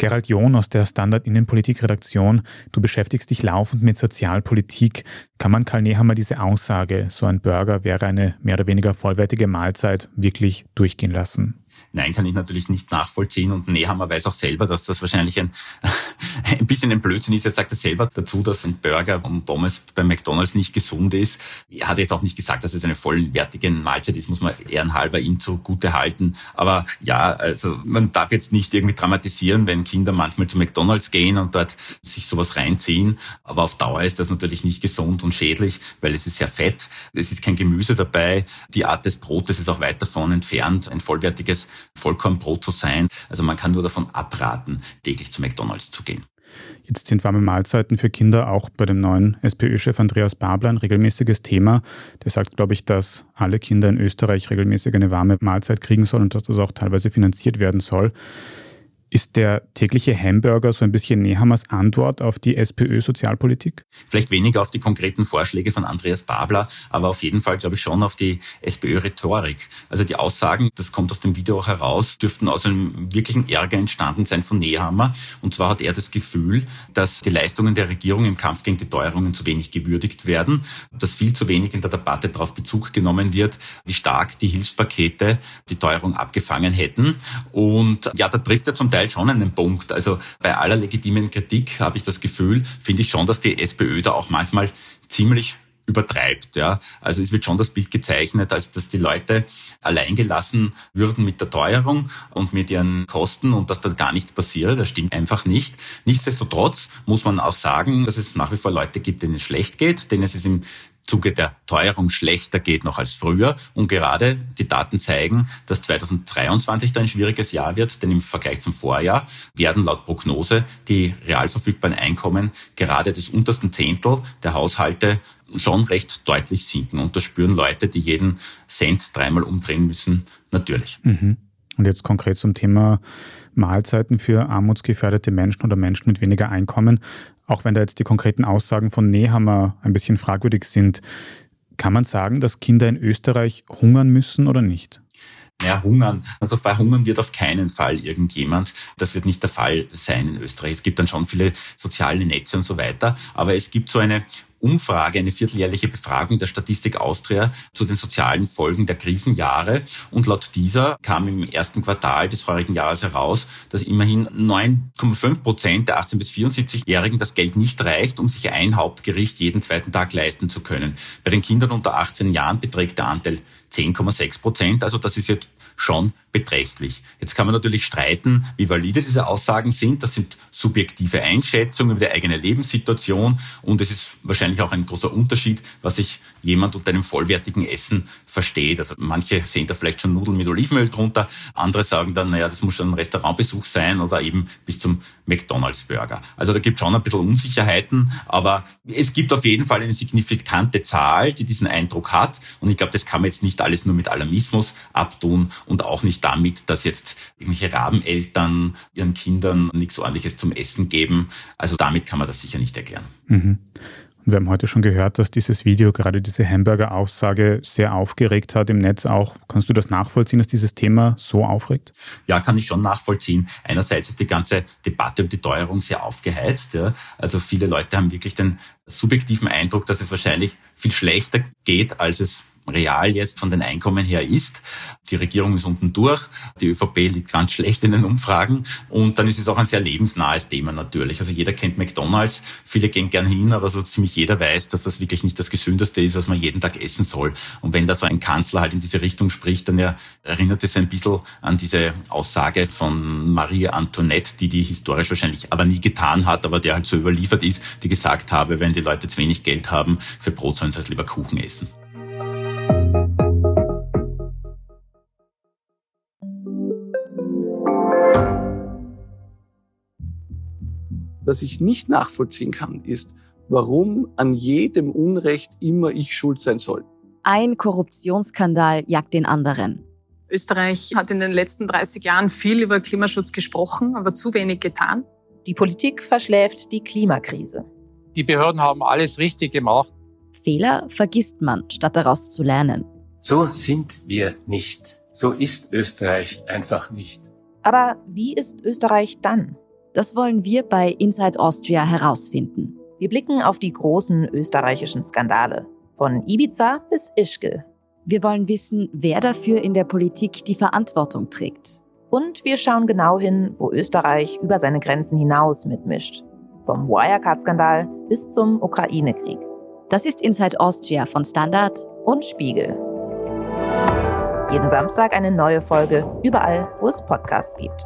Gerald John aus der Standard Innenpolitik-Redaktion, du beschäftigst dich laufend mit Sozialpolitik. Kann man Karl Nehammer diese Aussage, so ein Burger wäre eine mehr oder weniger vollwertige Mahlzeit, wirklich durchgehen lassen? Nein, kann ich natürlich nicht nachvollziehen. Und Nehammer weiß auch selber, dass das wahrscheinlich ein, ein bisschen ein Blödsinn ist. Er sagt es selber dazu, dass ein Burger und Pommes bei McDonalds nicht gesund ist. Er hat jetzt auch nicht gesagt, dass es eine vollwertige Mahlzeit ist, muss man ehrenhalber ihm zugute halten. Aber ja, also man darf jetzt nicht irgendwie dramatisieren, wenn Kinder manchmal zu McDonalds gehen und dort sich sowas reinziehen. Aber auf Dauer ist das natürlich nicht gesund und schädlich, weil es ist sehr fett. Es ist kein Gemüse dabei. Die Art des Brotes ist auch weit davon entfernt, ein vollwertiges Vollkornbrot zu sein. Also man kann nur davon abraten, täglich zu McDonalds zu gehen. Jetzt sind warme Mahlzeiten für Kinder auch bei dem neuen SPÖ-Chef Andreas Babler ein regelmäßiges Thema. Der sagt, glaube ich, dass alle Kinder in Österreich regelmäßig eine warme Mahlzeit kriegen sollen und dass das auch teilweise finanziert werden soll. Ist der tägliche Hamburger so ein bisschen Nehammers Antwort auf die SPÖ-Sozialpolitik? Vielleicht weniger auf die konkreten Vorschläge von Andreas Babler, aber auf jeden Fall, glaube ich, schon auf die SPÖ-Rhetorik. Also die Aussagen, das kommt aus dem Video auch heraus, dürften aus einem wirklichen Ärger entstanden sein von Nehammer. Und zwar hat er das Gefühl, dass die Leistungen der Regierung im Kampf gegen die Teuerungen zu wenig gewürdigt werden, dass viel zu wenig in der Debatte darauf Bezug genommen wird, wie stark die Hilfspakete die Teuerung abgefangen hätten. Und ja, da trifft er zum Teil Teil schon einen Punkt. Also bei aller legitimen Kritik habe ich das Gefühl, finde ich schon, dass die SPÖ da auch manchmal ziemlich übertreibt. Ja. Also es wird schon das Bild gezeichnet, als dass die Leute alleingelassen würden mit der Teuerung und mit ihren Kosten und dass da gar nichts passiert. Das stimmt einfach nicht. Nichtsdestotrotz muss man auch sagen, dass es nach wie vor Leute gibt, denen es schlecht geht, denen es im Zuge der Teuerung schlechter geht noch als früher. Und gerade die Daten zeigen, dass 2023 dann ein schwieriges Jahr wird, denn im Vergleich zum Vorjahr werden laut Prognose die real verfügbaren Einkommen gerade des untersten Zehntel der Haushalte schon recht deutlich sinken. Und das spüren Leute, die jeden Cent dreimal umdrehen müssen, natürlich. Mhm. Und jetzt konkret zum Thema Mahlzeiten für armutsgefährdete Menschen oder Menschen mit weniger Einkommen. Auch wenn da jetzt die konkreten Aussagen von Nehammer ein bisschen fragwürdig sind, kann man sagen, dass Kinder in Österreich hungern müssen oder nicht? Ja, hungern. Also verhungern wird auf keinen Fall irgendjemand. Das wird nicht der Fall sein in Österreich. Es gibt dann schon viele soziale Netze und so weiter. Aber es gibt so eine Umfrage, eine vierteljährliche Befragung der Statistik Austria zu den sozialen Folgen der Krisenjahre. Und laut dieser kam im ersten Quartal des vorigen Jahres heraus, dass immerhin 9,5 Prozent der 18- bis 74-Jährigen das Geld nicht reicht, um sich ein Hauptgericht jeden zweiten Tag leisten zu können. Bei den Kindern unter 18 Jahren beträgt der Anteil 10,6 Prozent. Also das ist jetzt schon beträchtlich. Jetzt kann man natürlich streiten, wie valide diese Aussagen sind. Das sind subjektive Einschätzungen über die eigene Lebenssituation und es ist wahrscheinlich auch ein großer Unterschied, was sich jemand unter einem vollwertigen Essen versteht. Also manche sehen da vielleicht schon Nudeln mit Olivenöl drunter, andere sagen dann, naja, das muss schon ein Restaurantbesuch sein oder eben bis zum McDonalds Burger. Also da gibt es schon ein bisschen Unsicherheiten, aber es gibt auf jeden Fall eine signifikante Zahl, die diesen Eindruck hat und ich glaube, das kann man jetzt nicht alles nur mit Alarmismus abtun und auch nicht damit, dass jetzt irgendwelche Rabeneltern ihren Kindern nichts ordentliches zum Essen geben. Also damit kann man das sicher nicht erklären. Mhm. Und wir haben heute schon gehört, dass dieses Video, gerade diese Hamburger-Aussage, sehr aufgeregt hat im Netz auch. Kannst du das nachvollziehen, dass dieses Thema so aufregt? Ja, kann ich schon nachvollziehen. Einerseits ist die ganze Debatte um die Teuerung sehr aufgeheizt. Ja. Also viele Leute haben wirklich den subjektiven Eindruck, dass es wahrscheinlich viel schlechter geht, als es real jetzt von den Einkommen her ist. Die Regierung ist unten durch, die ÖVP liegt ganz schlecht in den Umfragen und dann ist es auch ein sehr lebensnahes Thema natürlich. Also jeder kennt McDonalds, viele gehen gern hin, aber so ziemlich jeder weiß, dass das wirklich nicht das Gesündeste ist, was man jeden Tag essen soll. Und wenn da so ein Kanzler halt in diese Richtung spricht, dann erinnert es ein bisschen an diese Aussage von Marie Antoinette, die die historisch wahrscheinlich aber nie getan hat, aber der halt so überliefert ist, die gesagt habe, wenn die Leute zu wenig Geld haben, für Brot sollen sie halt lieber Kuchen essen. Was ich nicht nachvollziehen kann, ist, warum an jedem Unrecht immer ich schuld sein soll. Ein Korruptionsskandal jagt den anderen. Österreich hat in den letzten 30 Jahren viel über Klimaschutz gesprochen, aber zu wenig getan. Die Politik verschläft die Klimakrise. Die Behörden haben alles richtig gemacht. Fehler vergisst man, statt daraus zu lernen. So sind wir nicht. So ist Österreich einfach nicht. Aber wie ist Österreich dann? Das wollen wir bei Inside Austria herausfinden. Wir blicken auf die großen österreichischen Skandale. Von Ibiza bis Ischgl. Wir wollen wissen, wer dafür in der Politik die Verantwortung trägt. Und wir schauen genau hin, wo Österreich über seine Grenzen hinaus mitmischt. Vom Wirecard-Skandal bis zum Ukraine-Krieg. Das ist Inside Austria von Standard und Spiegel. Jeden Samstag eine neue Folge, überall, wo es Podcasts gibt.